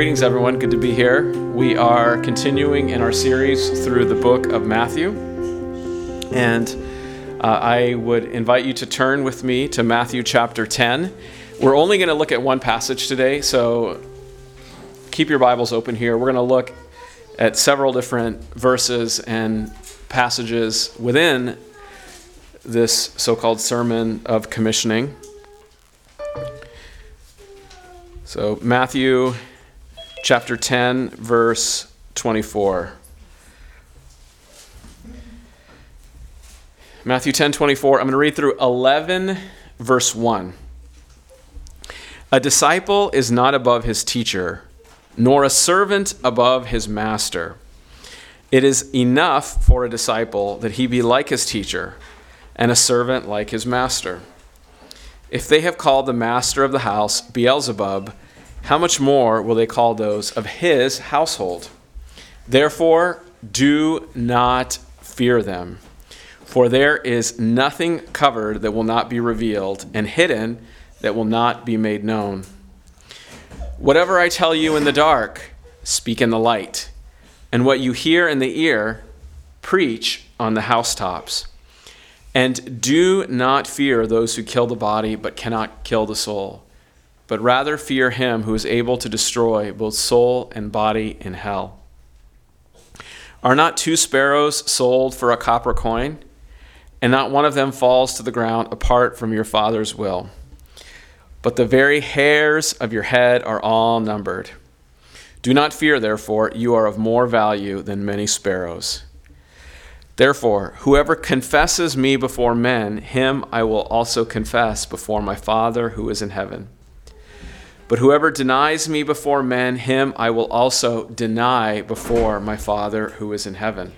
greetings, everyone. Good to be here. We are continuing in our series through the book of Matthew. And uh, I would invite you to turn with me to Matthew chapter 10. We're only going to look at one passage today, so keep your Bibles open here. We're going to look at several different verses and passages within this so called sermon of commissioning. So, Matthew chapter 10, verse 24. Matthew 10, 24. I'm going to read through 11, verse 1. A disciple is not above his teacher, nor a servant above his master. It is enough for a disciple that he be like his teacher, and a servant like his master. If they have called the master of the house Beelzebub, how much more will they call those of his household? Therefore, do not fear them. For there is nothing covered that will not be revealed, and hidden that will not be made known. Whatever I tell you in the dark, speak in the light, and what you hear in the ear, preach on the housetops. And do not fear those who kill the body, but cannot kill the soul but rather fear him who is able to destroy both soul and body in hell. Are not two sparrows sold for a copper coin? And not one of them falls to the ground apart from your Father's will. But the very hairs of your head are all numbered. Do not fear, therefore, you are of more value than many sparrows. Therefore, whoever confesses me before men, him I will also confess before my Father who is in heaven. But whoever denies me before men, him I will also deny before my Father who is in heaven.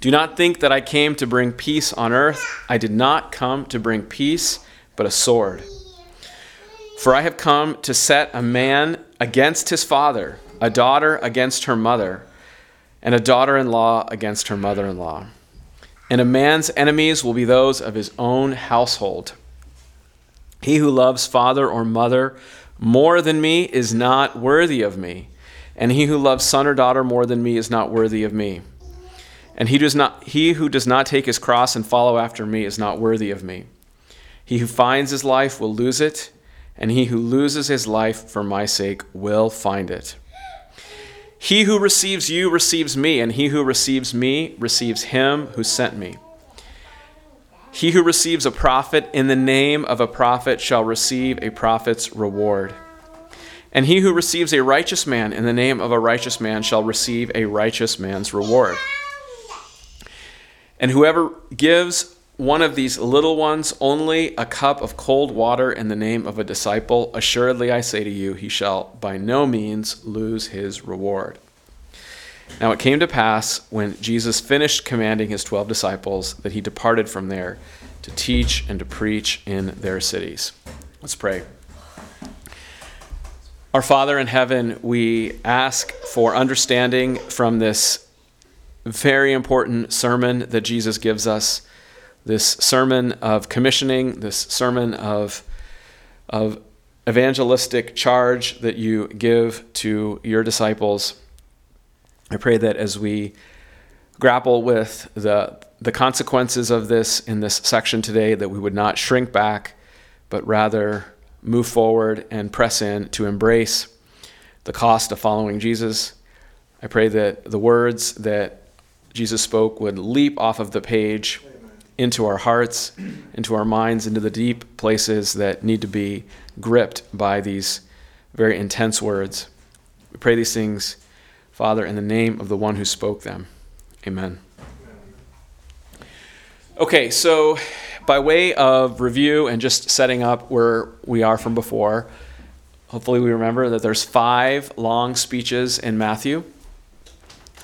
Do not think that I came to bring peace on earth. I did not come to bring peace, but a sword. For I have come to set a man against his father, a daughter against her mother, and a daughter in law against her mother in law. And a man's enemies will be those of his own household. He who loves father or mother more than me is not worthy of me, and he who loves son or daughter more than me is not worthy of me. And he, does not, he who does not take his cross and follow after me is not worthy of me. He who finds his life will lose it, and he who loses his life for my sake will find it. He who receives you receives me, and he who receives me receives him who sent me. He who receives a prophet in the name of a prophet shall receive a prophet's reward. And he who receives a righteous man in the name of a righteous man shall receive a righteous man's reward. And whoever gives one of these little ones only a cup of cold water in the name of a disciple, assuredly I say to you, he shall by no means lose his reward. Now it came to pass when Jesus finished commanding his twelve disciples that he departed from there to teach and to preach in their cities. Let's pray. Our Father in heaven, we ask for understanding from this very important sermon that Jesus gives us, this sermon of commissioning, this sermon of, of evangelistic charge that you give to your disciples. I pray that as we grapple with the, the consequences of this in this section today, that we would not shrink back, but rather move forward and press in to embrace the cost of following Jesus. I pray that the words that Jesus spoke would leap off of the page into our hearts, into our minds, into the deep places that need to be gripped by these very intense words. We pray these things Father, in the name of the one who spoke them. Amen. Okay, so by way of review and just setting up where we are from before, hopefully we remember that there's five long speeches in Matthew,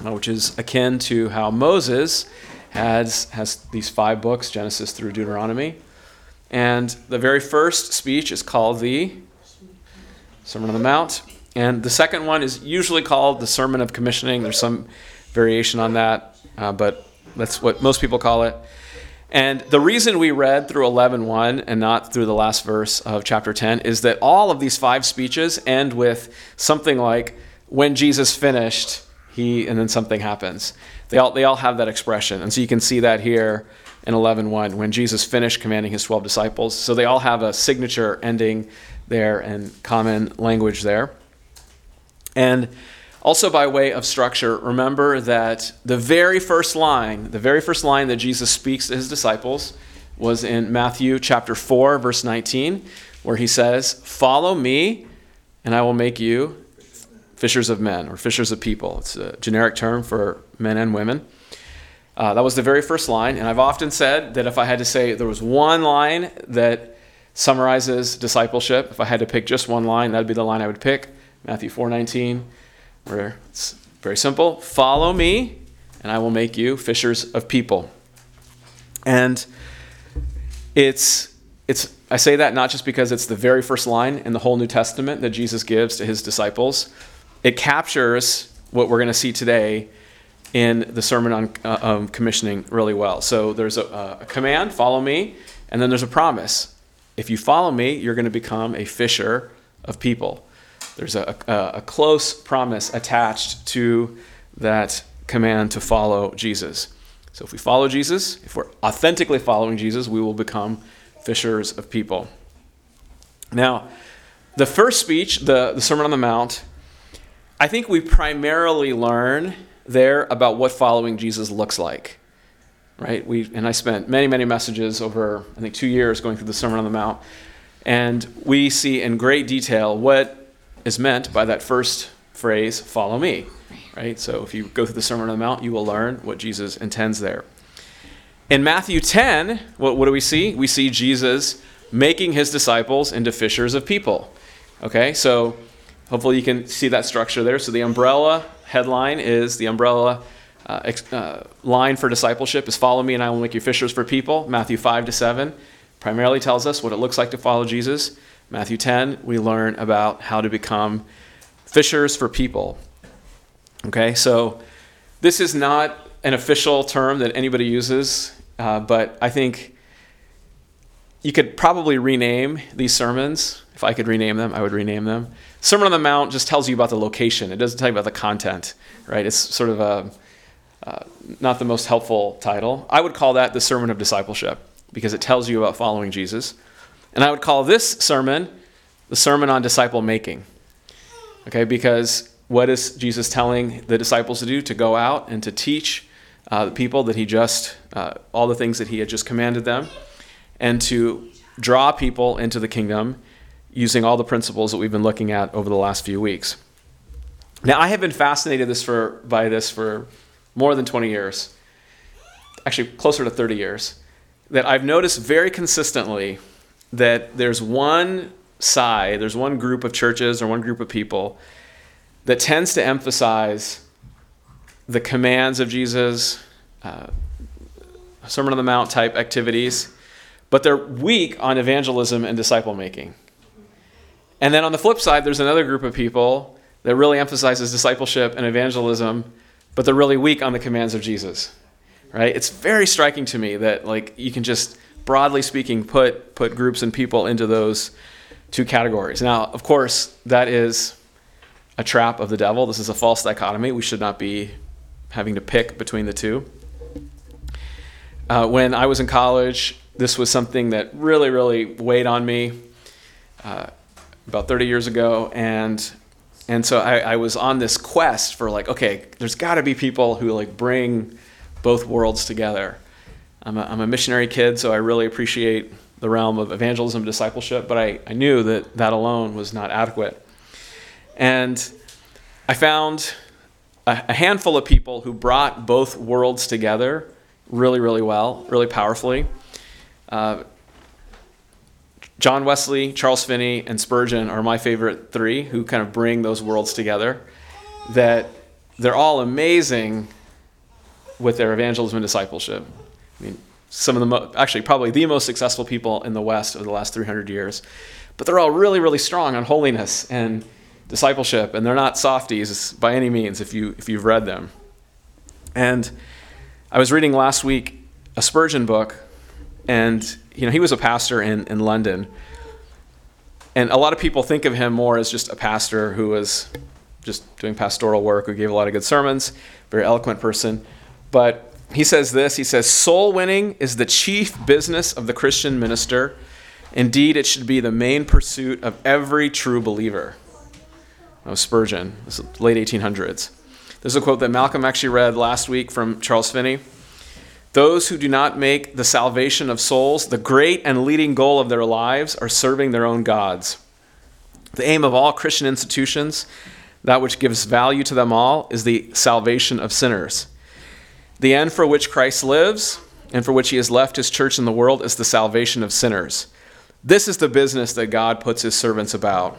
uh, which is akin to how Moses has, has these five books, Genesis through Deuteronomy. And the very first speech is called the Sermon on the Mount. And the second one is usually called the Sermon of Commissioning. There's some variation on that, uh, but that's what most people call it. And the reason we read through 11.1 and not through the last verse of chapter 10 is that all of these five speeches end with something like, when Jesus finished, he, and then something happens. They all, they all have that expression. And so you can see that here in 11.1 when Jesus finished commanding his 12 disciples. So they all have a signature ending there and common language there. And also, by way of structure, remember that the very first line, the very first line that Jesus speaks to his disciples was in Matthew chapter 4, verse 19, where he says, Follow me, and I will make you fishers of men or fishers of people. It's a generic term for men and women. Uh, that was the very first line, and I've often said that if I had to say there was one line that summarizes discipleship, if I had to pick just one line, that'd be the line I would pick. Matthew 4:19 where it's very simple follow me, and I will make you fishers of people. And it's, it's, I say that not just because it's the very first line in the whole New Testament that Jesus gives to his disciples, it captures what we're going to see today in the Sermon on uh, um, Commissioning really well. So there's a, a command, follow me, and then there's a promise. If you follow me, you're going to become a fisher of people there's a, a, a close promise attached to that command to follow Jesus. So if we follow Jesus, if we're authentically following Jesus, we will become fishers of people. Now, the first speech, the, the Sermon on the Mount, I think we primarily learn there about what following Jesus looks like. Right? We, and I spent many, many messages over, I think, two years going through the Sermon on the Mount. And we see in great detail what is meant by that first phrase, follow me. Right? So if you go through the Sermon on the Mount, you will learn what Jesus intends there. In Matthew 10, what, what do we see? We see Jesus making his disciples into fishers of people. Okay, so hopefully you can see that structure there. So the umbrella headline is the umbrella uh, ex- uh, line for discipleship is follow me and I will make you fishers for people. Matthew 5 to 7 primarily tells us what it looks like to follow Jesus. Matthew 10, we learn about how to become fishers for people. Okay, so this is not an official term that anybody uses, uh, but I think you could probably rename these sermons. If I could rename them, I would rename them. Sermon on the Mount just tells you about the location, it doesn't tell you about the content, right? It's sort of a uh, not the most helpful title. I would call that the Sermon of Discipleship because it tells you about following Jesus. And I would call this sermon the sermon on disciple making. Okay, because what is Jesus telling the disciples to do? To go out and to teach uh, the people that he just, uh, all the things that he had just commanded them, and to draw people into the kingdom using all the principles that we've been looking at over the last few weeks. Now, I have been fascinated this for, by this for more than 20 years, actually, closer to 30 years, that I've noticed very consistently that there's one side, there's one group of churches or one group of people that tends to emphasize the commands of Jesus, uh, Sermon on the Mount type activities, but they're weak on evangelism and disciple making. And then on the flip side, there's another group of people that really emphasizes discipleship and evangelism, but they're really weak on the commands of Jesus. Right? It's very striking to me that like you can just broadly speaking, put, put groups and people into those two categories. Now, of course, that is a trap of the devil. This is a false dichotomy. We should not be having to pick between the two. Uh, when I was in college, this was something that really, really weighed on me uh, about 30 years ago. And, and so I, I was on this quest for like, okay, there's got to be people who like bring both worlds together. I'm a, I'm a missionary kid, so I really appreciate the realm of evangelism and discipleship, but I, I knew that that alone was not adequate. And I found a, a handful of people who brought both worlds together really, really well, really powerfully. Uh, John Wesley, Charles Finney, and Spurgeon are my favorite three who kind of bring those worlds together. That they're all amazing with their evangelism and discipleship. I mean, some of the mo- actually probably the most successful people in the West over the last 300 years, but they're all really really strong on holiness and discipleship, and they're not softies by any means if you if you've read them. And I was reading last week a Spurgeon book and you know he was a pastor in, in London. And a lot of people think of him more as just a pastor who was just doing pastoral work, who gave a lot of good sermons, very eloquent person. But he says this he says, Soul winning is the chief business of the Christian minister. Indeed, it should be the main pursuit of every true believer. Of Spurgeon, late 1800s. There's a quote that Malcolm actually read last week from Charles Finney. Those who do not make the salvation of souls the great and leading goal of their lives are serving their own gods. The aim of all Christian institutions, that which gives value to them all, is the salvation of sinners. The end for which Christ lives and for which he has left his church in the world is the salvation of sinners. This is the business that God puts his servants about.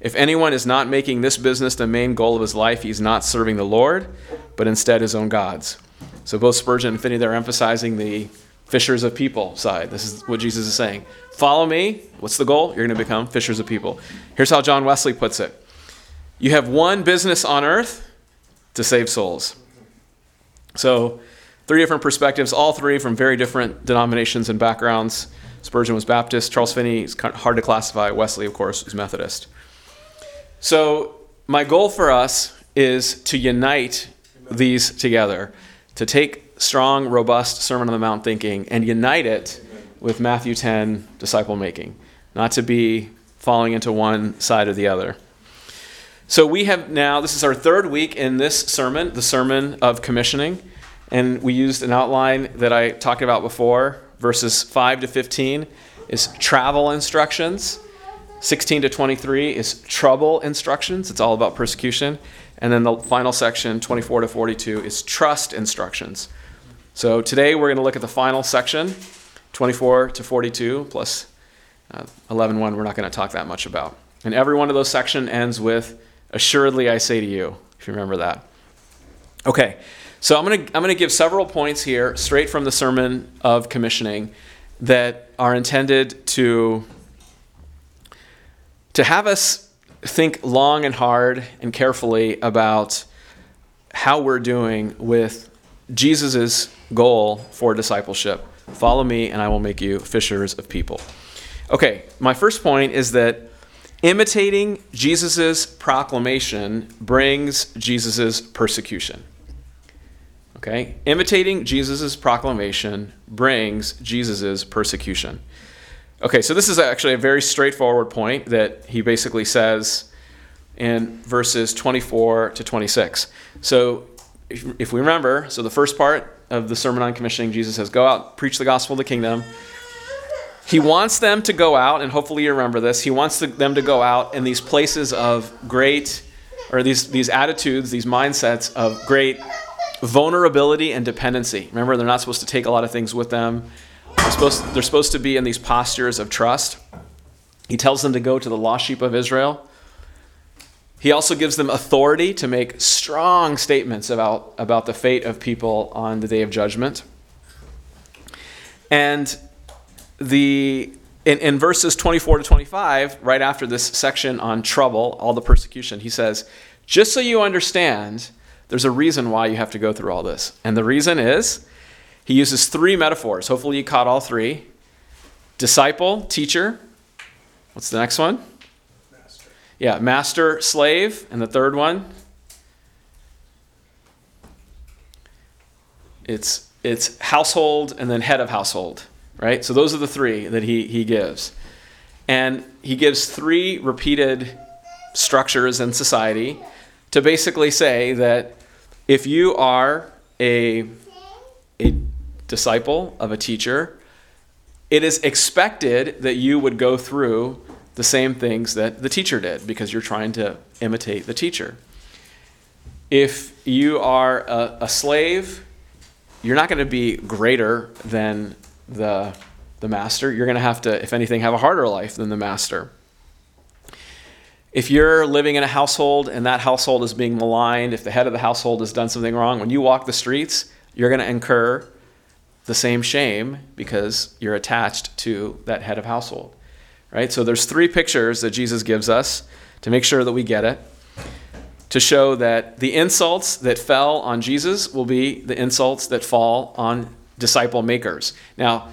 If anyone is not making this business the main goal of his life, he's not serving the Lord, but instead his own gods. So both Spurgeon and Finney, they're emphasizing the fishers of people side. This is what Jesus is saying. Follow me. What's the goal? You're going to become fishers of people. Here's how John Wesley puts it You have one business on earth to save souls. So, three different perspectives, all three from very different denominations and backgrounds. Spurgeon was Baptist, Charles Finney is kind of hard to classify, Wesley, of course, was Methodist. So, my goal for us is to unite these together to take strong, robust Sermon on the Mount thinking and unite it with Matthew 10 disciple making, not to be falling into one side or the other. So we have now, this is our third week in this sermon, the sermon of commissioning. And we used an outline that I talked about before. Verses 5 to 15 is travel instructions. 16 to 23 is trouble instructions. It's all about persecution. And then the final section, 24 to 42, is trust instructions. So today we're going to look at the final section, 24 to 42, plus uh, 11 1, we're not going to talk that much about. And every one of those sections ends with, Assuredly I say to you, if you remember that. Okay, so I'm going to I'm going to give several points here, straight from the Sermon of Commissioning, that are intended to, to have us think long and hard and carefully about how we're doing with Jesus' goal for discipleship. Follow me, and I will make you fishers of people. Okay, my first point is that imitating Jesus' proclamation brings Jesus' persecution. Okay, imitating Jesus' proclamation brings Jesus' persecution. Okay, so this is actually a very straightforward point that he basically says in verses 24 to 26. So if, we remember, so the first part of the Sermon on Commissioning, Jesus says, Go out, preach the gospel of the kingdom. He wants them to go out, and hopefully you remember this. He wants them to go out in these places of great, or these, these attitudes, these mindsets of great vulnerability and dependency. Remember, they're not supposed to take a lot of things with them. They're supposed, they're supposed to be in these postures of trust. He tells them to go to the lost sheep of Israel. He also gives them authority to make strong statements about, about the fate of people on the day of judgment. And the in, in verses 24 to 25, right after this section on trouble, all the persecution, he says, just so you understand, there's a reason why you have to go through all this. And the reason is he uses three metaphors. Hopefully, you caught all three disciple, teacher. What's the next one? Master. Yeah, master, slave. And the third one? It's, it's household and then head of household, right? So those are the three that he, he gives. And he gives three repeated structures in society to basically say that if you are a, a disciple of a teacher, it is expected that you would go through the same things that the teacher did because you're trying to imitate the teacher. If you are a, a slave, you're not going to be greater than the, the master. You're going to have to, if anything, have a harder life than the master. If you're living in a household and that household is being maligned, if the head of the household has done something wrong, when you walk the streets, you're going to incur the same shame because you're attached to that head of household. Right? So there's three pictures that Jesus gives us to make sure that we get it. To show that the insults that fell on Jesus will be the insults that fall on disciple makers. Now,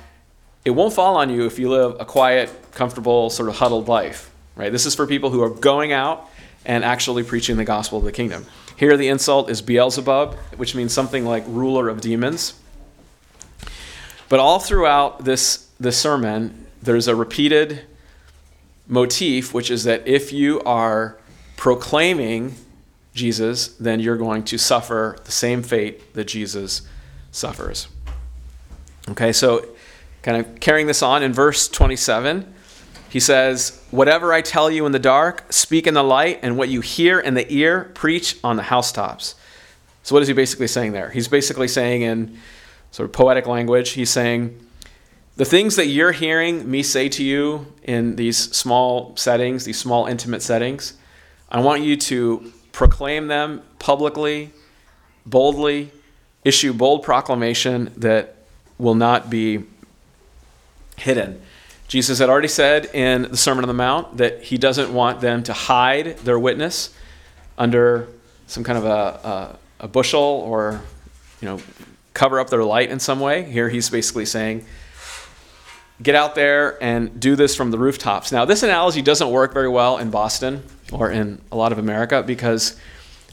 it won't fall on you if you live a quiet, comfortable, sort of huddled life, right? This is for people who are going out and actually preaching the gospel of the kingdom. Here, the insult is Beelzebub, which means something like ruler of demons. But all throughout this, this sermon, there's a repeated motif, which is that if you are proclaiming Jesus, then you're going to suffer the same fate that Jesus suffers. Okay, so kind of carrying this on in verse 27, he says, Whatever I tell you in the dark, speak in the light, and what you hear in the ear, preach on the housetops. So, what is he basically saying there? He's basically saying, in sort of poetic language, he's saying, the things that you're hearing me say to you in these small settings, these small intimate settings, I want you to proclaim them publicly, boldly, issue bold proclamation that will not be hidden. Jesus had already said in the Sermon on the Mount that he doesn't want them to hide their witness under some kind of a, a, a bushel or, you know, cover up their light in some way. Here he's basically saying, get out there and do this from the rooftops. Now, this analogy doesn't work very well in Boston or in a lot of America because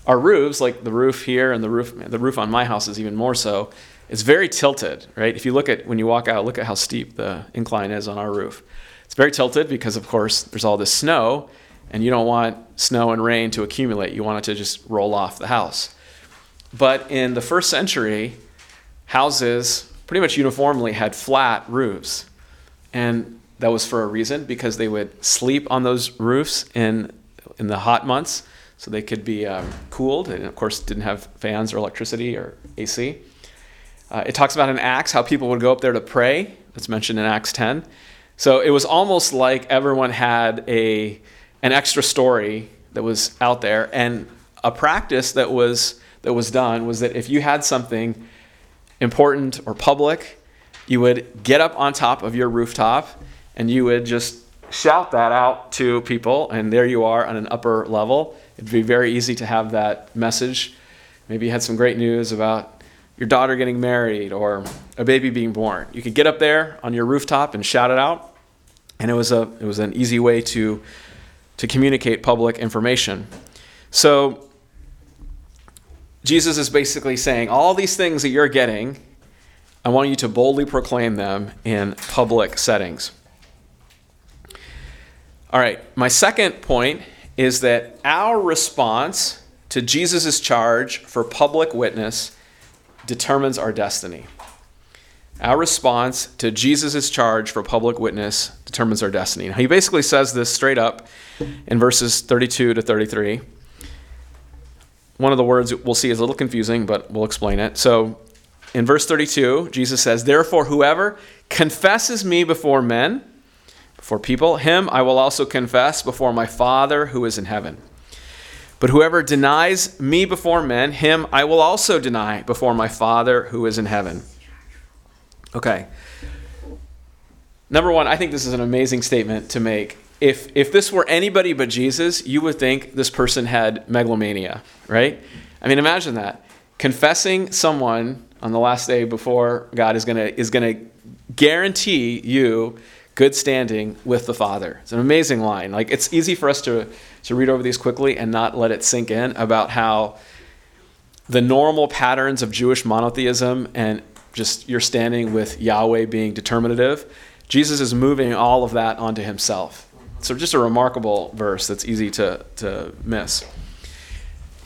our roofs, like the roof here and the roof, the roof on my house is even more so, it's very tilted, right? If you look at when you walk out, look at how steep the incline is on our roof. It's very tilted because, of course, there's all this snow, and you don't want snow and rain to accumulate. You want it to just roll off the house. But in the first century, houses pretty much uniformly had flat roofs. And that was for a reason because they would sleep on those roofs in, in the hot months so they could be um, cooled. And of course, didn't have fans or electricity or AC. Uh, it talks about in Acts how people would go up there to pray. That's mentioned in Acts 10. So it was almost like everyone had a, an extra story that was out there. And a practice that was, that was done was that if you had something important or public, you would get up on top of your rooftop and you would just shout that out to people. And there you are on an upper level. It'd be very easy to have that message. Maybe you had some great news about your daughter getting married or a baby being born. You could get up there on your rooftop and shout it out, and it was a it was an easy way to to communicate public information. So Jesus is basically saying all these things that you're getting, I want you to boldly proclaim them in public settings. All right, my second point is that our response to Jesus' charge for public witness determines our destiny. Our response to Jesus' charge for public witness determines our destiny. Now, he basically says this straight up in verses 32 to 33. One of the words we'll see is a little confusing, but we'll explain it. So, in verse 32, Jesus says, Therefore, whoever confesses me before men, before people, him I will also confess before my Father who is in heaven. But whoever denies me before men, him I will also deny before my Father who is in heaven. Okay. Number one, I think this is an amazing statement to make. If, if this were anybody but Jesus, you would think this person had megalomania, right? I mean, imagine that. Confessing someone on the last day before God is going to is going to guarantee you good standing with the Father. It's an amazing line. Like it's easy for us to to read over these quickly and not let it sink in about how the normal patterns of Jewish monotheism and just your standing with Yahweh being determinative, Jesus is moving all of that onto himself. So just a remarkable verse that's easy to, to miss.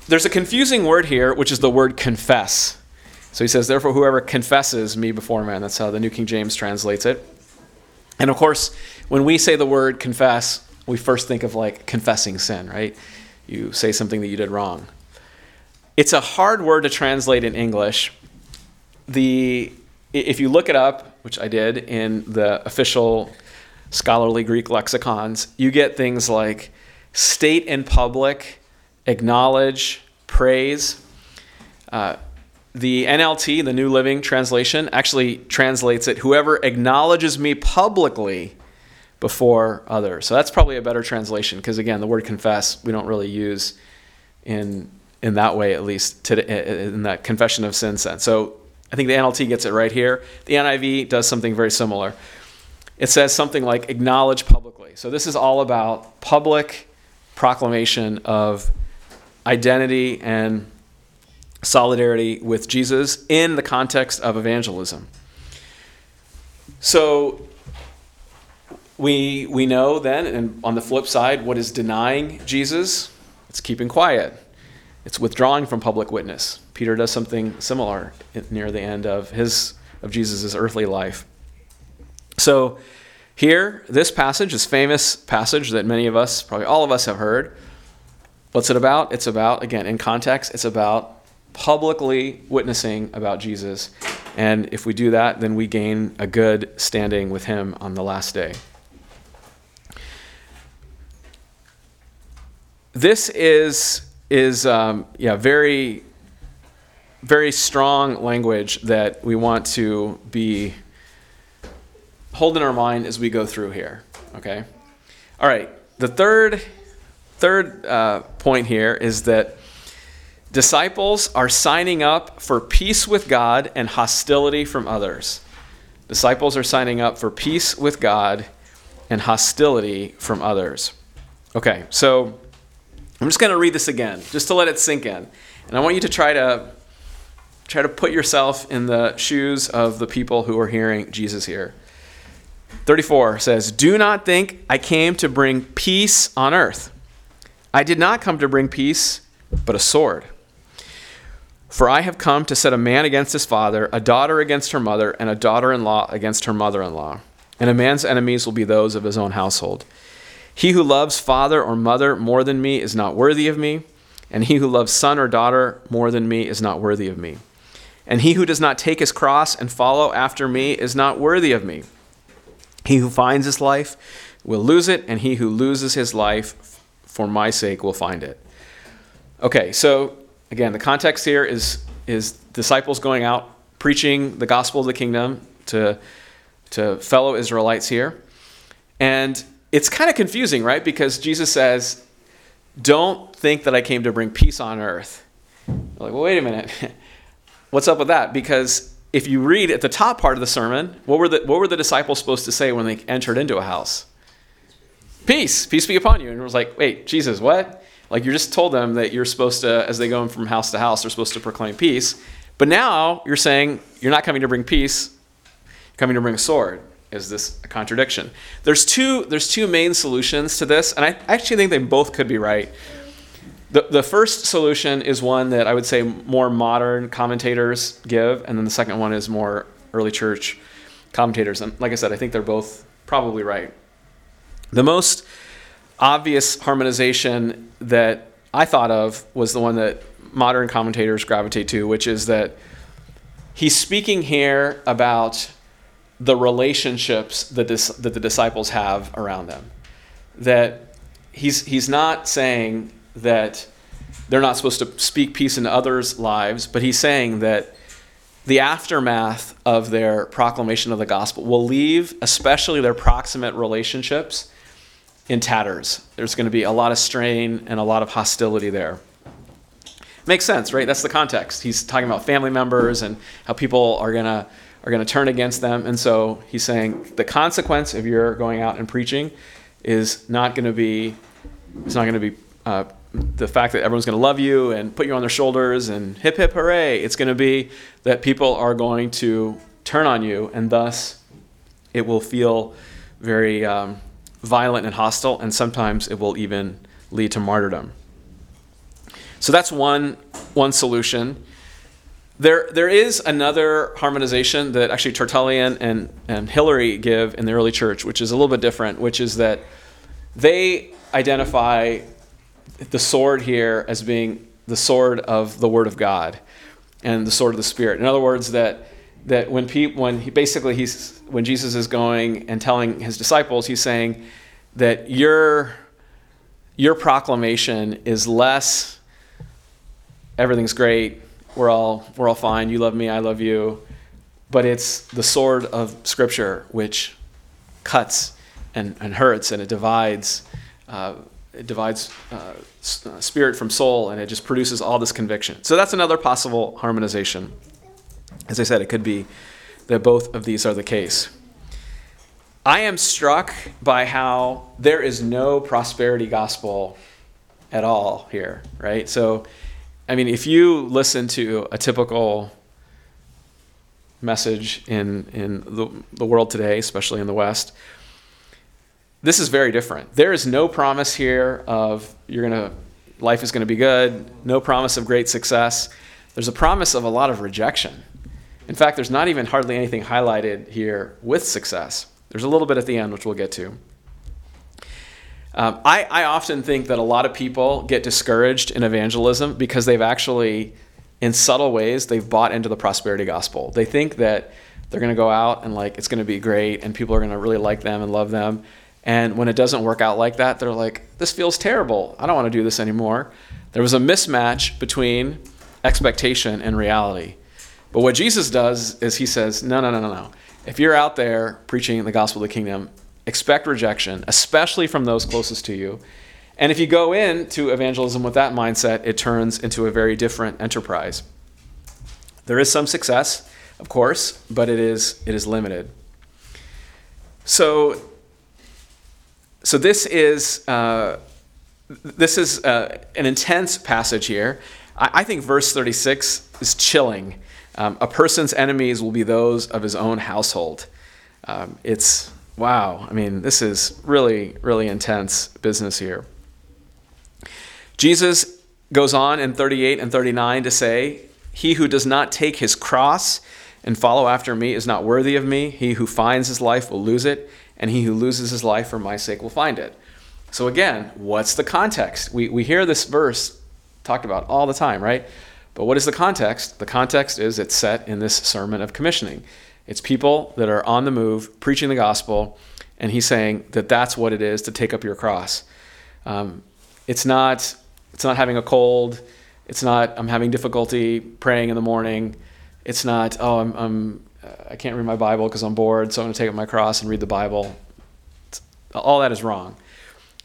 There's a confusing word here, which is the word confess. So he says, Therefore, whoever confesses me before man, that's how the New King James translates it. And of course, when we say the word confess, we first think of like confessing sin, right? You say something that you did wrong. It's a hard word to translate in English. The if you look it up, which I did in the official scholarly Greek lexicons, you get things like state in public, acknowledge, praise. Uh, the NLT, the New Living Translation, actually translates it whoever acknowledges me publicly before others. So that's probably a better translation because again, the word confess we don't really use in in that way at least to, in that confession of sin sense. So I think the NLT gets it right here. The NIV does something very similar. it says something like acknowledge publicly. So this is all about public proclamation of identity and solidarity with Jesus in the context of evangelism. So we, we know then, and on the flip side, what is denying Jesus? It's keeping quiet. It's withdrawing from public witness. Peter does something similar near the end of his of Jesus' earthly life. So here, this passage, this famous passage that many of us, probably all of us have heard, what's it about? It's about, again, in context, it's about publicly witnessing about Jesus. And if we do that, then we gain a good standing with him on the last day. This is is um, yeah very very strong language that we want to be hold in our mind as we go through here. Okay. All right. The third third uh, point here is that disciples are signing up for peace with God and hostility from others. Disciples are signing up for peace with God and hostility from others. Okay, so I'm just going to read this again, just to let it sink in. And I want you to try to try to put yourself in the shoes of the people who are hearing Jesus here. 34 says, "Do not think I came to bring peace on earth. I did not come to bring peace, but a sword. For I have come to set a man against his father, a daughter against her mother, and a daughter-in-law against her mother-in-law. And a man's enemies will be those of his own household." He who loves father or mother more than me is not worthy of me, and he who loves son or daughter more than me is not worthy of me. And he who does not take his cross and follow after me is not worthy of me. He who finds his life will lose it, and he who loses his life for my sake will find it. Okay, so again, the context here is is disciples going out preaching the gospel of the kingdom to to fellow Israelites here. And it's kind of confusing, right? Because Jesus says, Don't think that I came to bring peace on earth. You're like, well, wait a minute. What's up with that? Because if you read at the top part of the sermon, what were the, what were the disciples supposed to say when they entered into a house? Peace, peace be upon you. And it was like, wait, Jesus, what? Like you're just told them that you're supposed to, as they go from house to house, they're supposed to proclaim peace. But now you're saying you're not coming to bring peace, you're coming to bring a sword is this a contradiction? There's two there's two main solutions to this, and I actually think they both could be right. The, the first solution is one that I would say more modern commentators give, and then the second one is more early church commentators. And like I said, I think they're both probably right. The most obvious harmonization that I thought of was the one that modern commentators gravitate to, which is that he's speaking here about the relationships that, this, that the disciples have around them. That he's, he's not saying that they're not supposed to speak peace into others' lives, but he's saying that the aftermath of their proclamation of the gospel will leave, especially their proximate relationships, in tatters. There's going to be a lot of strain and a lot of hostility there. Makes sense, right? That's the context. He's talking about family members and how people are going to are going to turn against them. And so he's saying the consequence of your going out and preaching is not going to be, it's not going to be uh, the fact that everyone's going to love you and put you on their shoulders and hip hip hooray. It's going to be that people are going to turn on you, and thus it will feel very um, violent and hostile, and sometimes it will even lead to martyrdom. So that's one one solution. There, there is another harmonization that actually Tertullian and, and Hilary give in the early church, which is a little bit different, which is that they identify the sword here as being the sword of the Word of God and the sword of the Spirit. In other words, that that when when he basically he's when Jesus is going and telling his disciples, he's saying that your your proclamation is less everything's great we're all we're all fine. You love me, I love you. But it's the sword of Scripture which cuts and, and hurts and it divides. Uh, it divides uh, uh, spirit from soul and it just produces all this conviction. So that's another possible harmonization. As I said, it could be that both of these are the case. I am struck by how there is no prosperity gospel at all here, right? So, I mean, if you listen to a typical message in, in the, the world today, especially in the West, this is very different. There is no promise here of you're to, life is going to be good, no promise of great success. There's a promise of a lot of rejection. In fact, there's not even hardly anything highlighted here with success. There's a little bit at the end, which we'll get to. Um, I, I often think that a lot of people get discouraged in evangelism because they've actually, in subtle ways, they've bought into the prosperity gospel. They think that they're going to go out and like it's going to be great and people are going to really like them and love them. And when it doesn't work out like that, they're like, this feels terrible. I don't want to do this anymore. There was a mismatch between expectation and reality. But what Jesus does is he says, no, no, no, no, no. If you're out there preaching the gospel of the kingdom, expect rejection, especially from those closest to you. And if you go into evangelism with that mindset, it turns into a very different enterprise. There is some success, of course, but it is it is limited. So, so this is uh, this is uh, an intense passage here. I, I, think verse 36 is chilling. Um, a person's enemies will be those of his own household. Um, it's wow. I mean, this is really, really intense business here. Jesus goes on in 38 and 39 to say, He who does not take his cross and follow after me is not worthy of me. He who finds his life will lose it, and he who loses his life for my sake will find it. So, again, what's the context? We, we hear this verse talked about all the time, right? But what is the context? The context is it's set in this sermon of commissioning. It's people that are on the move, preaching the gospel, and he's saying that that's what it is to take up your cross. Um, it's not it's not having a cold. It's not I'm having difficulty praying in the morning. It's not oh I'm, I'm I can't read my Bible because I'm bored, so I'm going to take up my cross and read the Bible. It's, all that is wrong.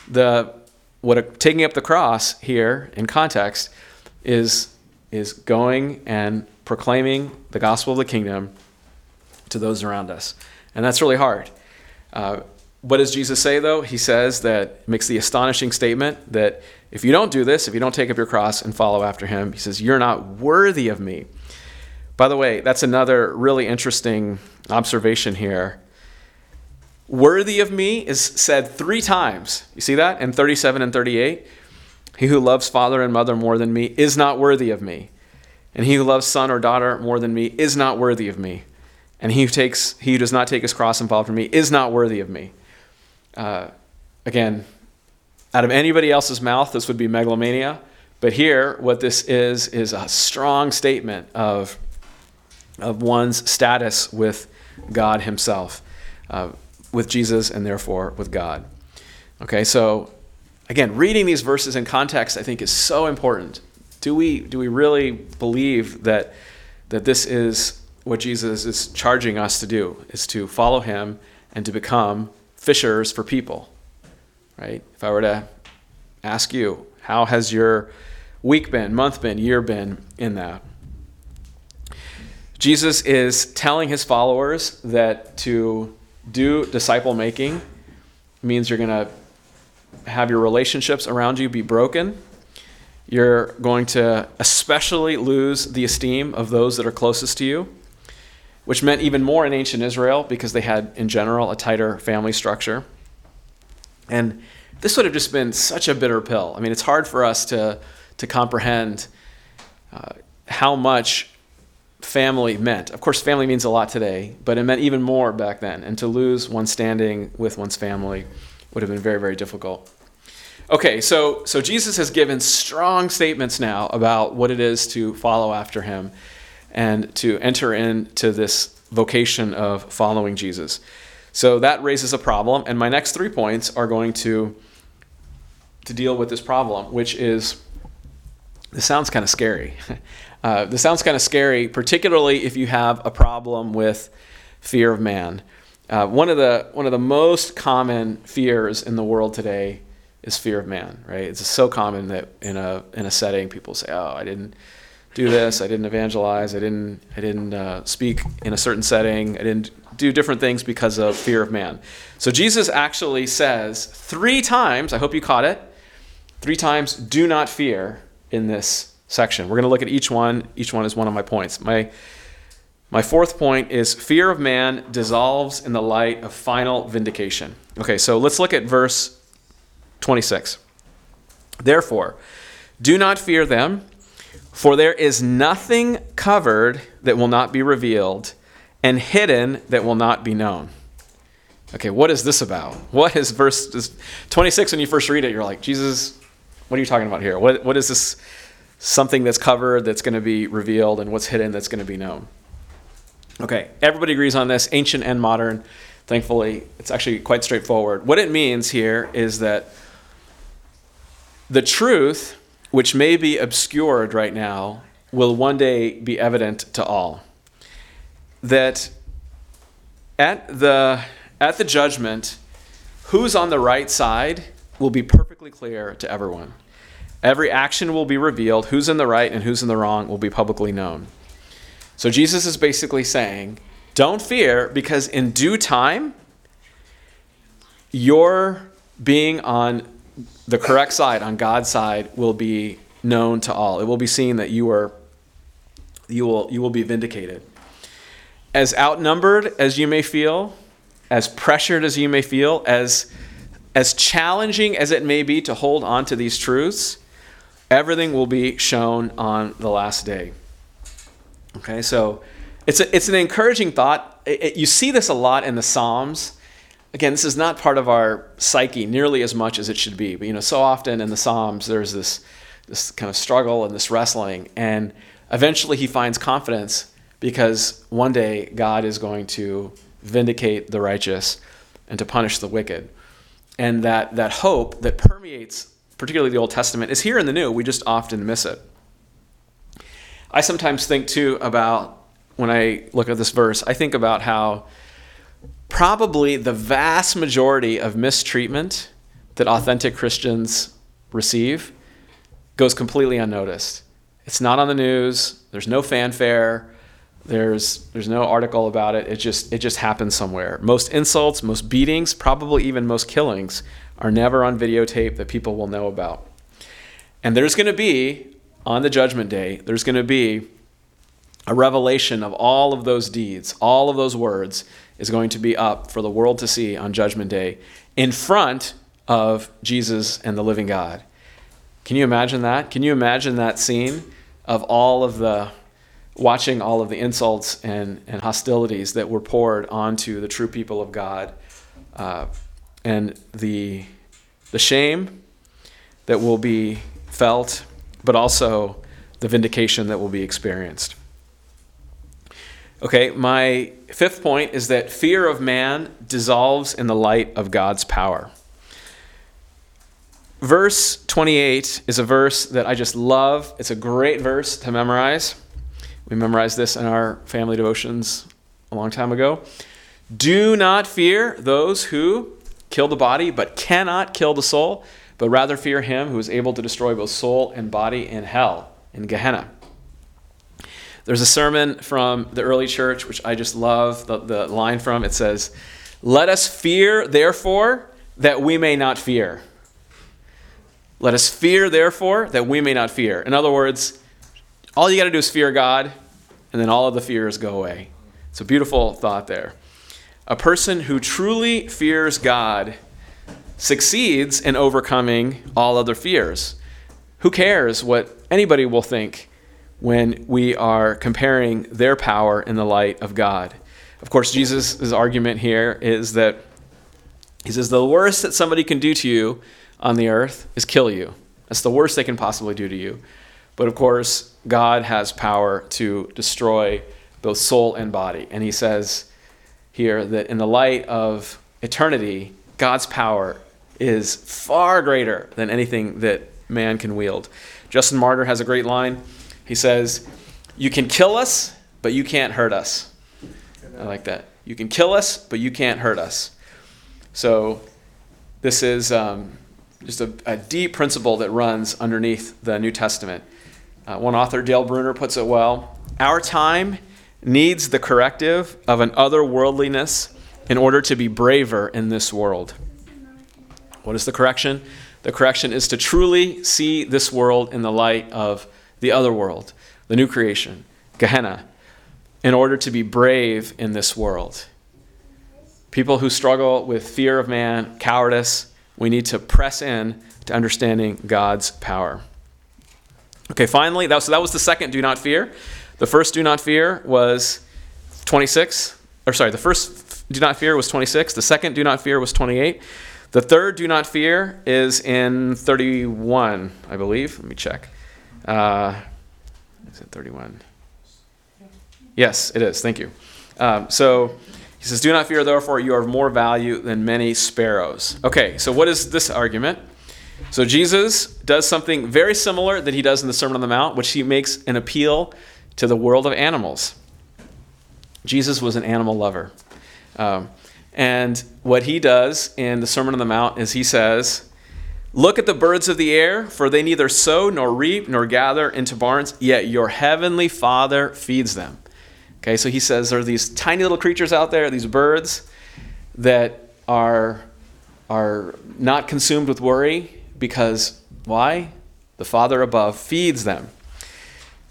The what a, taking up the cross here in context is is going and proclaiming the gospel of the kingdom to those around us. And that's really hard. Uh, what does Jesus say, though? He says that, makes the astonishing statement that if you don't do this, if you don't take up your cross and follow after him, he says, you're not worthy of me. By the way, that's another really interesting observation here. Worthy of me is said three times. You see that in 37 and 38? He who loves father and mother more than me is not worthy of me. And he who loves son or daughter more than me is not worthy of me and he who takes he who does not take his cross and follow me is not worthy of me. Uh, again, out of anybody else's mouth, this would be megalomania. But here, what this is is a strong statement of of one's status with God Himself, uh, with Jesus, and therefore with God. Okay, so again, reading these verses in context, I think, is so important. Do we do we really believe that that this is what Jesus is charging us to do is to follow him and to become fishers for people. Right? If I were to ask you, how has your week been, month been, year been in that? Jesus is telling his followers that to do disciple making means you're going to have your relationships around you be broken. You're going to especially lose the esteem of those that are closest to you which meant even more in ancient Israel because they had, in general, a tighter family structure. And this would have just been such a bitter pill. I mean, it's hard for us to, to comprehend uh, how much family meant. Of course, family means a lot today, but it meant even more back then. And to lose one's standing with one's family would have been very, very difficult. Okay, so, so Jesus has given strong statements now about what it is to follow after him and to enter into this vocation of following Jesus. So that raises a problem, and my next three points are going to to deal with this problem, which is this sounds kind of scary. Uh, this sounds kind of scary, particularly if you have a problem with fear of man. Uh, one of the one of the most common fears in the world today is fear of man. Right? It's so common that in a in a setting people say, "Oh, I didn't." do this. I didn't evangelize. I didn't. I didn't uh, speak in a certain setting. I didn't do different things because of fear of man. So Jesus actually says three times, I hope you caught it, three times, do not fear in this section. We're going to look at each one. Each one is one of my points. My, my fourth point is fear of man dissolves in the light of final vindication. Okay, so let's look at verse 26. Therefore, do not fear them, for there is nothing covered that will not be revealed, and hidden that will not be known. Okay, what is this about? What is verse 26 when you first read it? You're like, Jesus, what are you talking about here? What, what is this something that's covered that's going to be revealed, and what's hidden that's going to be known? Okay, everybody agrees on this, ancient and modern. Thankfully, it's actually quite straightforward. What it means here is that the truth, which may be obscured right now, will one day be evident to all. That at the, at the judgment, who's on the right side will be perfectly clear to everyone. Every action will be revealed. Who's in the right and who's in the wrong will be publicly known. So Jesus is basically saying, don't fear, because in due time, your being on the correct side, on God's side, will be known to all. It will be seen that you are you will you will be vindicated. As outnumbered as you may feel, as pressured as you may feel, as as challenging as it may be to hold on to these truths, everything will be shown on the last day. Okay, so it's a, it's an encouraging thought. It, it, you see this a lot in the Psalms again, this is not part of our psyche nearly as much as it should be. But you know, so often in the Psalms, there's this this kind of struggle and this wrestling, and eventually he finds confidence because one day God is going to vindicate the righteous and to punish the wicked, and that that hope that permeates particularly the Old Testament is here in the New. We just often miss it. I sometimes think too about when I look at this verse. I think about how probably the vast majority of mistreatment that authentic Christians receive goes completely unnoticed. It's not on the news, there's no fanfare, there's there's no article about it. It just it just happens somewhere. Most insults, most beatings, probably even most killings are never on videotape that people will know about. And there's going to be on the judgment day, there's going to be a revelation of all of those deeds, all of those words is going to be up for the world to see on Judgment Day in front of Jesus and the living God. Can you imagine that? Can you imagine that scene of all of the watching all of the insults and, and hostilities that were poured onto the true people of God uh, and the, the shame that will be felt, but also the vindication that will be experienced? Okay, my fifth point is that fear of man dissolves in the light of God's power. Verse 28 is a verse that I just love. It's a great verse to memorize. We memorized this in our family devotions a long time ago. Do not fear those who kill the body but cannot kill the soul, but rather fear him who is able to destroy both soul and body in hell, in Gehenna. There's a sermon from the early church, which I just love the, the line from. It says, Let us fear, therefore, that we may not fear. Let us fear, therefore, that we may not fear. In other words, all you got to do is fear God, and then all of the fears go away. It's a beautiful thought there. A person who truly fears God succeeds in overcoming all other fears. Who cares what anybody will think when we are comparing their power in the light of God. Of course, Jesus' argument here is that he says the worst that somebody can do to you on the earth is kill you. That's the worst they can possibly do to you. But of course, God has power to destroy both soul and body. And he says here that in the light of eternity, God's power is far greater than anything that man can wield. Justin Martyr has a great line. He says, You can kill us, but you can't hurt us. I like that. You can kill us, but you can't hurt us. So, this is um, just a, a, deep principle that runs underneath the New Testament. Uh, one author, Dale Bruner, puts it well Our time needs the corrective of an otherworldliness in order to be braver in this world. What is the correction? The correction is to truly see this world in the light of the other world, the new creation, Gehenna, in order to be brave in this world. People who struggle with fear of man, cowardice, we need to press in to understanding God's power. Okay, finally, that was, so that was the second do not fear. The first do not fear was 26, or sorry, the first do not fear was 26. The second do not fear was 28. The third do not fear is in 31, I believe. Let me check. Uh, is it 31? Yes, it is. Thank you. Um, so he says, Do not fear, therefore, you are of more value than many sparrows. Okay, so what is this argument? So Jesus does something very similar that he does in the Sermon on the Mount, which he makes an appeal to the world of animals. Jesus was an animal lover. Um, and what he does in the Sermon on the Mount is he says, Look at the birds of the air, for they neither sow nor reap nor gather into barns, yet your heavenly Father feeds them. Okay, so he says there are these tiny little creatures out there, these birds, that are, are not consumed with worry because why? The Father above feeds them.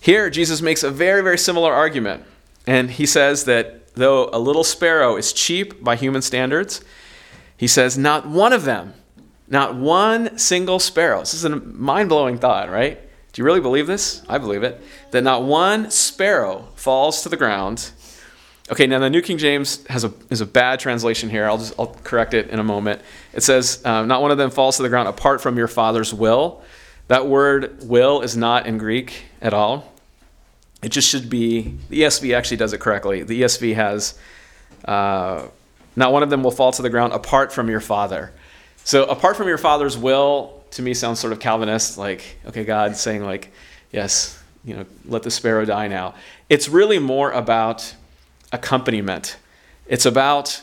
Here, Jesus makes a very, very similar argument. And he says that though a little sparrow is cheap by human standards, he says, not one of them, not one single sparrow. This is a mind blowing thought, right? Do you really believe this? I believe it. That not one sparrow falls to the ground. Okay, now the New King James has a, is a bad translation here. I'll just I'll correct it in a moment. It says, um, Not one of them falls to the ground apart from your Father's will. That word will is not in Greek at all. It just should be, the ESV actually does it correctly. The ESV has, uh, Not one of them will fall to the ground apart from your Father. So, apart from your Father's will, to me sounds sort of Calvinist, like, okay, God saying, like, yes, you know, let the sparrow die now. It's really more about accompaniment. It's about,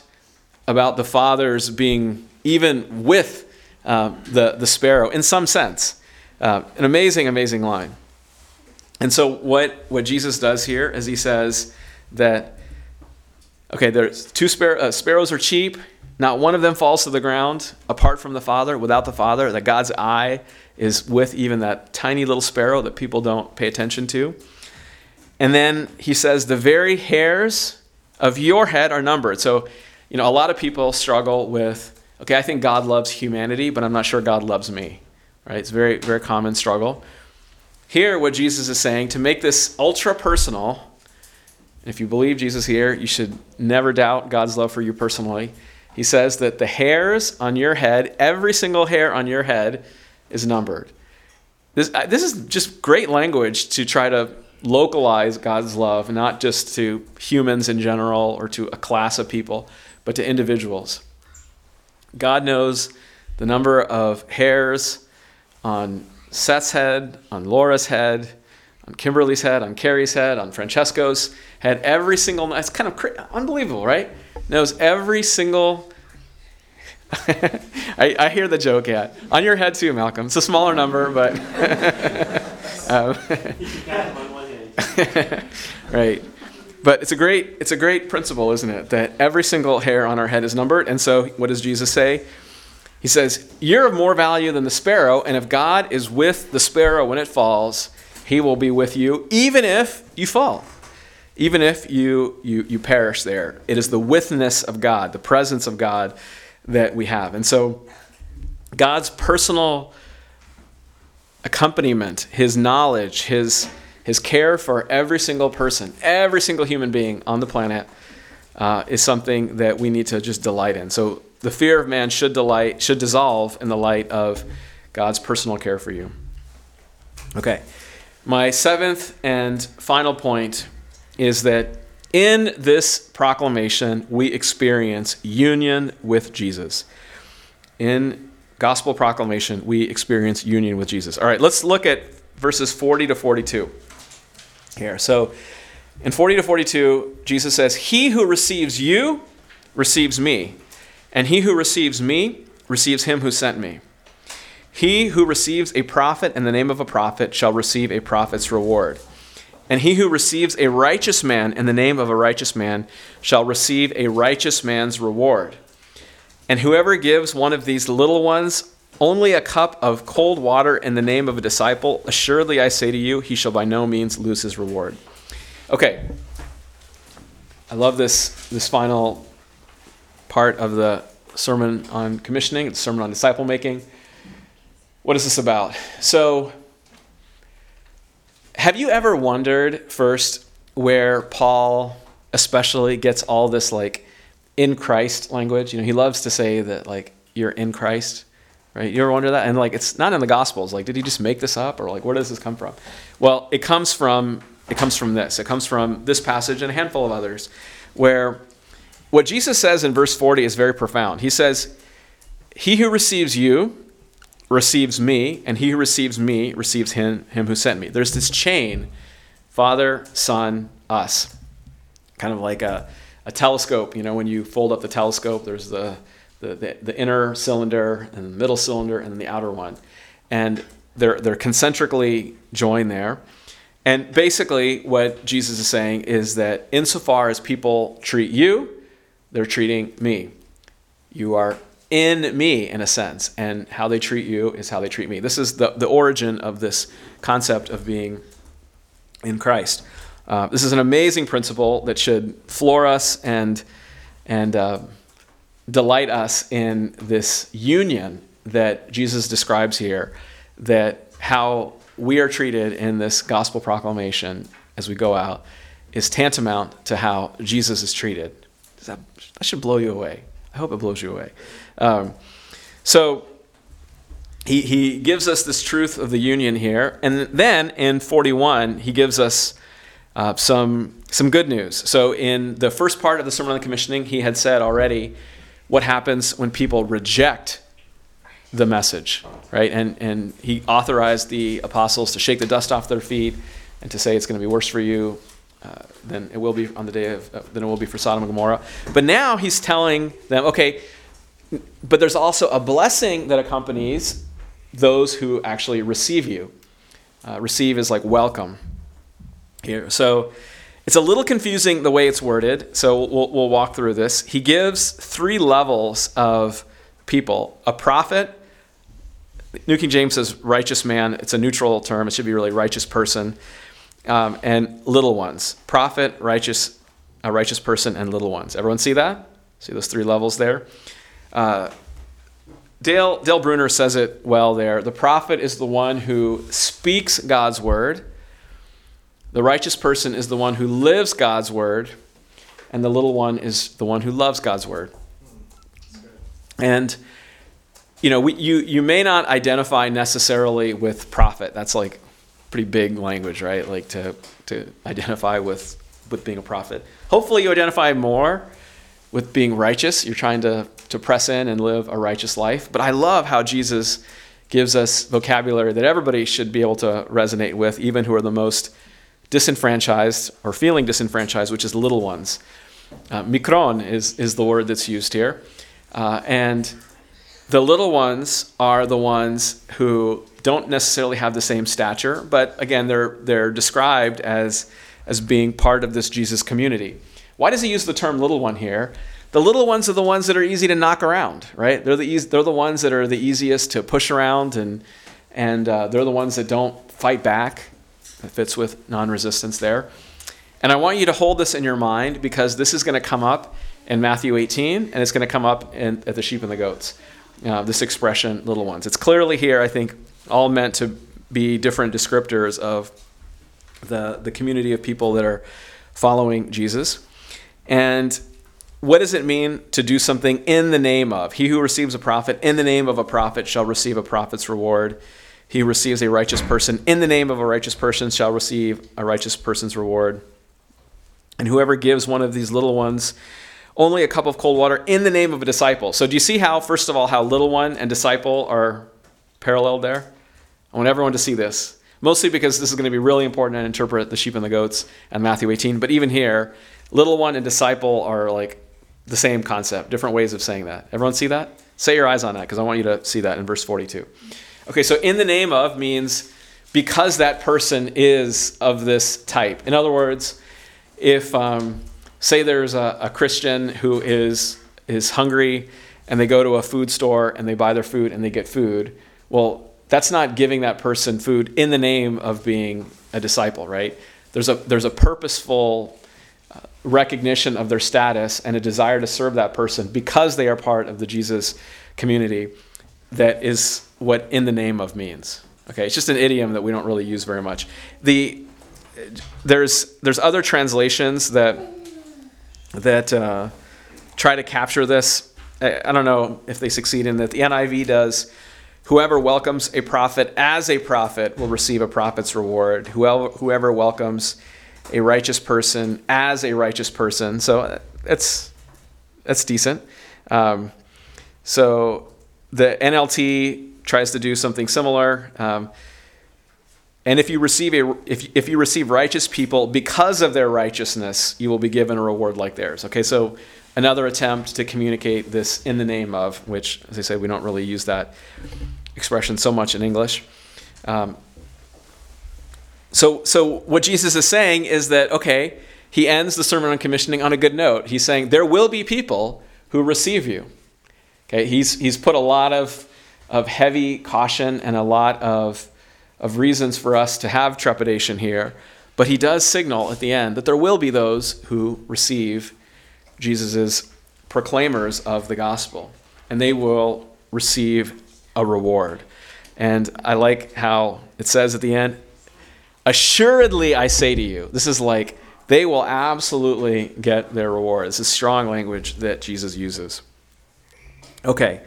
about the fathers being even with uh, the, the sparrow in some sense. Uh, an amazing, amazing line. And so, what, what Jesus does here is he says that, okay, there's two spar- uh, sparrows are cheap. Not one of them falls to the ground apart from the Father, without the Father, that God's eye is with even that tiny little sparrow that people don't pay attention to. And then he says, The very hairs of your head are numbered. So, you know, a lot of people struggle with, okay, I think God loves humanity, but I'm not sure God loves me. Right? It's very, very common struggle. Here, what Jesus is saying, to make this ultra personal, if you believe Jesus here, you should never doubt God's love for you personally. He says that the hairs on your head, every single hair on your head, is numbered. This, uh, this is just great language to try to localize God's love, not just to humans in general or to a class of people, but to individuals. God knows the number of hairs on Seth's head, on Laura's head, on Kimberly's head, on Carrie's head, on Francesco's head. Every single, it's kind of unbelievable, right? Knows every single. I, I, hear the joke, yeah. On your head too, Malcolm. It's a smaller number, but. um, right. But it's a great it's a great principle, isn't it? That every single hair on our head is numbered. And so what does Jesus say? He says, You're of more value than the sparrow, and if God is with the sparrow when it falls, he will be with you, even if you fall even if you, you, you perish there. It is the withness of God, the presence of God that we have. And so, God's personal accompaniment, his knowledge, his, his care for every single person, every single human being on the planet, uh, is something that we need to just delight in. So, the fear of man should delight, should dissolve in the light of God's personal care for you. Okay. My seventh and final point is that in this proclamation, we experience union with Jesus. In gospel proclamation, we experience union with Jesus. All right, let's look at verses 40 to 42 here. So, in 40 to 42, Jesus says, He who receives you receives me, and he who receives me receives him who sent me. He who receives a prophet in the name of a prophet shall receive a prophet's reward. And he who receives a righteous man in the name of a righteous man shall receive a righteous man's reward. And whoever gives one of these little ones only a cup of cold water in the name of a disciple, assuredly I say to you, he shall by no means lose his reward. Okay. I love this, this final part of the sermon on commissioning, the sermon on disciple making. What is this about? So, have you ever wondered first where Paul especially gets all this like in Christ language? You know, he loves to say that like you're in Christ, right? You ever wonder that? And like it's not in the Gospels. Like, did he just make this up, or like where does this come from? Well, it comes from it comes from this. It comes from this passage and a handful of others, where what Jesus says in verse 40 is very profound. He says, "He who receives you." Receives me, and he who receives me receives him, him who sent me. There's this chain Father, Son, us. Kind of like a, a telescope. You know, when you fold up the telescope, there's the, the, the, the inner cylinder, and the middle cylinder, and the outer one. And they're, they're concentrically joined there. And basically, what Jesus is saying is that insofar as people treat you, they're treating me. You are in me in a sense and how they treat you is how they treat me. This is the, the origin of this concept of being in christ. Uh, this is an amazing principle that should floor us and and uh, delight us in this union that jesus describes here that how we are treated in this gospel proclamation as we go out is tantamount to how jesus is treated. That, that should blow you away. I hope it blows you away um, so he, he gives us this truth of the union here. And then in 41, he gives us uh, some, some good news. So in the first part of the Sermon on the Commissioning, he had said already what happens when people reject the message, right? And, and he authorized the apostles to shake the dust off their feet and to say it's going to be worse for you uh, than it will be on the day of uh, than it will be for Sodom and Gomorrah. But now he's telling them, okay, but there's also a blessing that accompanies those who actually receive you. Uh, receive is like welcome here. So it's a little confusing the way it's worded. So we'll, we'll walk through this. He gives three levels of people a prophet. New King James says righteous man. It's a neutral term. It should be really righteous person. Um, and little ones. Prophet, righteous, a righteous person, and little ones. Everyone see that? See those three levels there? Uh, Dale, Dale Bruner says it well there. The prophet is the one who speaks God's word, the righteous person is the one who lives God's word, and the little one is the one who loves God's word. And you know, we, you you may not identify necessarily with prophet. That's like pretty big language, right? Like to to identify with with being a prophet. Hopefully, you identify more with being righteous. You're trying to, to press in and live a righteous life. But I love how Jesus gives us vocabulary that everybody should be able to resonate with, even who are the most disenfranchised or feeling disenfranchised, which is little ones. Uh, mikron is, is the word that's used here. Uh, and the little ones are the ones who don't necessarily have the same stature, but again, they're, they're described as, as being part of this Jesus community. Why does he use the term little one here? The little ones are the ones that are easy to knock around, right? They're the, easy, they're the ones that are the easiest to push around, and, and uh, they're the ones that don't fight back. It fits with non resistance there. And I want you to hold this in your mind because this is going to come up in Matthew 18, and it's going to come up in, at the sheep and the goats. Uh, this expression, little ones. It's clearly here, I think, all meant to be different descriptors of the, the community of people that are following Jesus. And what does it mean to do something in the name of? He who receives a prophet in the name of a prophet shall receive a prophet's reward. He receives a righteous person in the name of a righteous person shall receive a righteous person's reward. And whoever gives one of these little ones only a cup of cold water in the name of a disciple. So, do you see how, first of all, how little one and disciple are paralleled there? I want everyone to see this. Mostly because this is going to be really important to interpret the sheep and the goats and Matthew 18. But even here, Little one and disciple are like the same concept, different ways of saying that. Everyone see that? Set your eyes on that because I want you to see that in verse 42. Okay, so in the name of means because that person is of this type. In other words, if um, say there's a, a Christian who is is hungry and they go to a food store and they buy their food and they get food, well, that's not giving that person food in the name of being a disciple, right? There's a there's a purposeful recognition of their status and a desire to serve that person because they are part of the Jesus community that is what in the name of means. Okay, it's just an idiom that we don't really use very much. The there's there's other translations that that uh, try to capture this. I, I don't know if they succeed in that. The NIV does. Whoever welcomes a prophet as a prophet will receive a prophet's reward. Whoever, whoever welcomes a righteous person as a righteous person. So that's that's decent. Um, so the NLT tries to do something similar. Um, and if you receive a if, if you receive righteous people because of their righteousness, you will be given a reward like theirs. Okay, so another attempt to communicate this in the name of, which, as I said, we don't really use that expression so much in English. Um, so, so what Jesus is saying is that okay, he ends the sermon on commissioning on a good note. He's saying there will be people who receive you. Okay, he's he's put a lot of of heavy caution and a lot of, of reasons for us to have trepidation here. But he does signal at the end that there will be those who receive Jesus' proclaimers of the gospel, and they will receive a reward. And I like how it says at the end, Assuredly, I say to you, this is like they will absolutely get their reward. This is strong language that Jesus uses. Okay,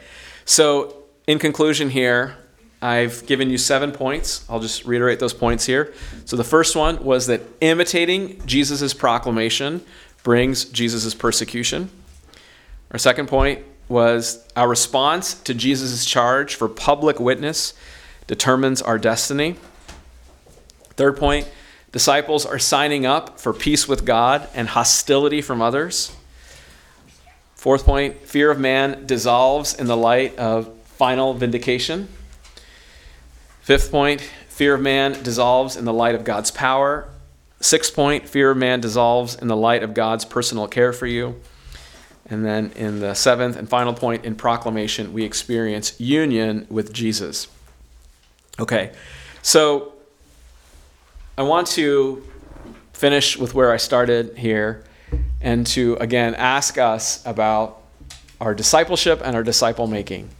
so in conclusion, here, I've given you seven points. I'll just reiterate those points here. So the first one was that imitating Jesus' proclamation brings Jesus' persecution. Our second point was our response to Jesus' charge for public witness determines our destiny. Third point, disciples are signing up for peace with God and hostility from others. Fourth point, fear of man dissolves in the light of final vindication. Fifth point, fear of man dissolves in the light of God's power. Sixth point, fear of man dissolves in the light of God's personal care for you. And then in the seventh and final point, in proclamation, we experience union with Jesus. Okay, so I want to finish with where I started here and to again ask us about our discipleship and our disciple making.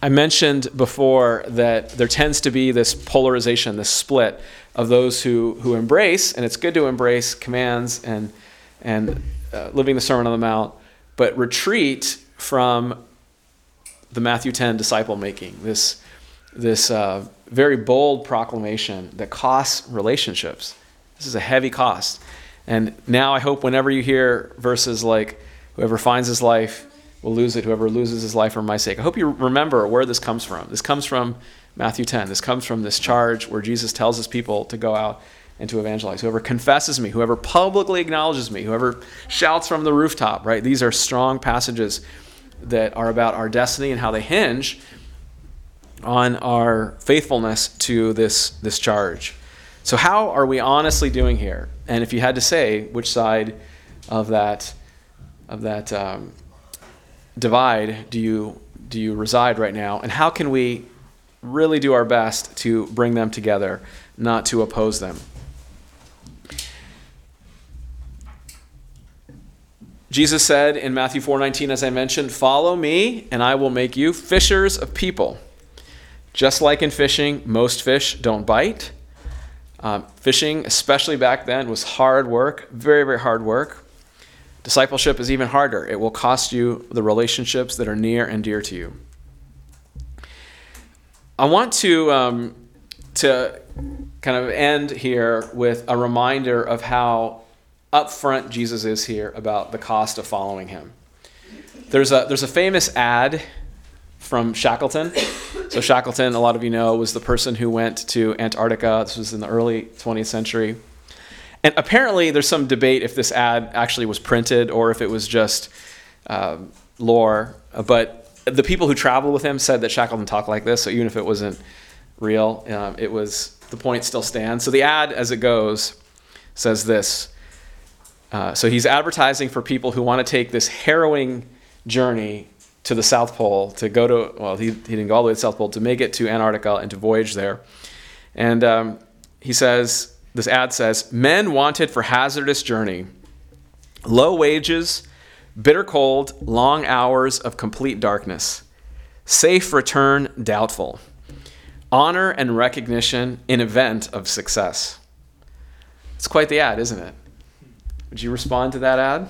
I mentioned before that there tends to be this polarization, this split of those who, who embrace, and it's good to embrace commands and, and uh, living the Sermon on the Mount, but retreat from the Matthew 10 disciple making, this, this uh, very bold proclamation that costs relationships. This is a heavy cost. And now I hope whenever you hear verses like, whoever finds his life will lose it, whoever loses his life for my sake. I hope you remember where this comes from. This comes from Matthew 10. This comes from this charge where Jesus tells his people to go out and to evangelize. Whoever confesses me, whoever publicly acknowledges me, whoever shouts from the rooftop, right? These are strong passages that are about our destiny and how they hinge on our faithfulness to this, this charge. So, how are we honestly doing here? And if you had to say which side of that, of that um, divide do you do you reside right now, and how can we really do our best to bring them together, not to oppose them? Jesus said in Matthew 4:19 as I mentioned, "Follow me and I will make you fishers of people." Just like in fishing, most fish don't bite. Um, fishing, especially back then, was hard work, very, very hard work. Discipleship is even harder. It will cost you the relationships that are near and dear to you. I want to, um, to kind of end here with a reminder of how upfront Jesus is here about the cost of following him. There's a, there's a famous ad from Shackleton. So, Shackleton, a lot of you know, was the person who went to Antarctica. This was in the early 20th century. And apparently, there's some debate if this ad actually was printed or if it was just uh, lore. But the people who traveled with him said that Shackleton talked like this, so even if it wasn't real, um, it was the point still stands. So the ad, as it goes, says this. Uh, so he's advertising for people who want to take this harrowing journey to the South Pole to go to well, he, he didn't go all the way to the South Pole to make it to Antarctica and to voyage there, and um, he says this ad says men wanted for hazardous journey, low wages bitter cold, long hours of complete darkness, safe return doubtful, honor and recognition in event of success. It's quite the ad, isn't it? Would you respond to that ad?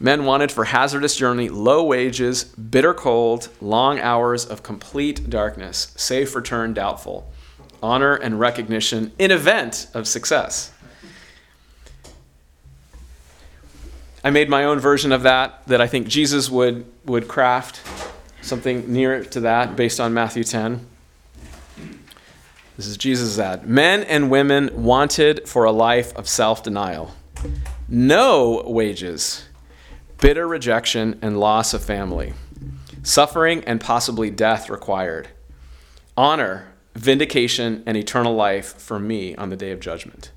Men wanted for hazardous journey, low wages, bitter cold, long hours of complete darkness, safe return doubtful, honor and recognition in event of success. I made my own version of that that I think Jesus would, would craft something near to that based on Matthew 10. This is Jesus' ad. Men and women wanted for a life of self denial, no wages, bitter rejection and loss of family, suffering and possibly death required, honor, vindication, and eternal life for me on the day of judgment.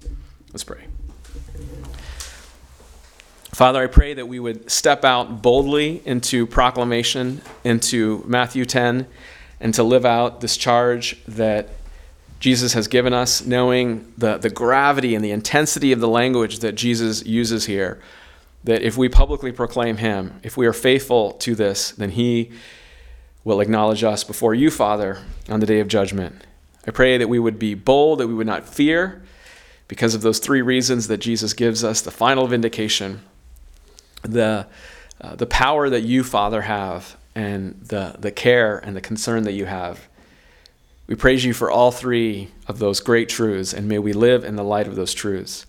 Let's pray. Father, I pray that we would step out boldly into proclamation, into Matthew 10, and to live out this charge that Jesus has given us, knowing the, the gravity and the intensity of the language that Jesus uses here. That if we publicly proclaim Him, if we are faithful to this, then He will acknowledge us before you, Father, on the day of judgment. I pray that we would be bold, that we would not fear, because of those three reasons that Jesus gives us the final vindication the, uh, the power that you, Father, have and the, the care and the concern that you have. We praise you for all three of those great truths, and may we live in the light of those truths.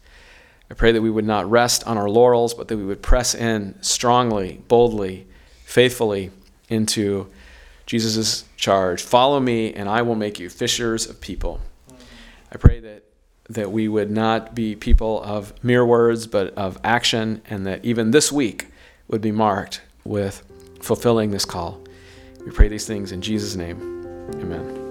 I pray that we would not rest on our laurels, but that we would press in strongly, boldly, faithfully into Jesus' charge. Follow me, and I will make you fishers of people. I pray that that we would not be people of mere words, but of action, and that even this week would be marked with fulfilling this call. We pray these things in Jesus' name. Amen.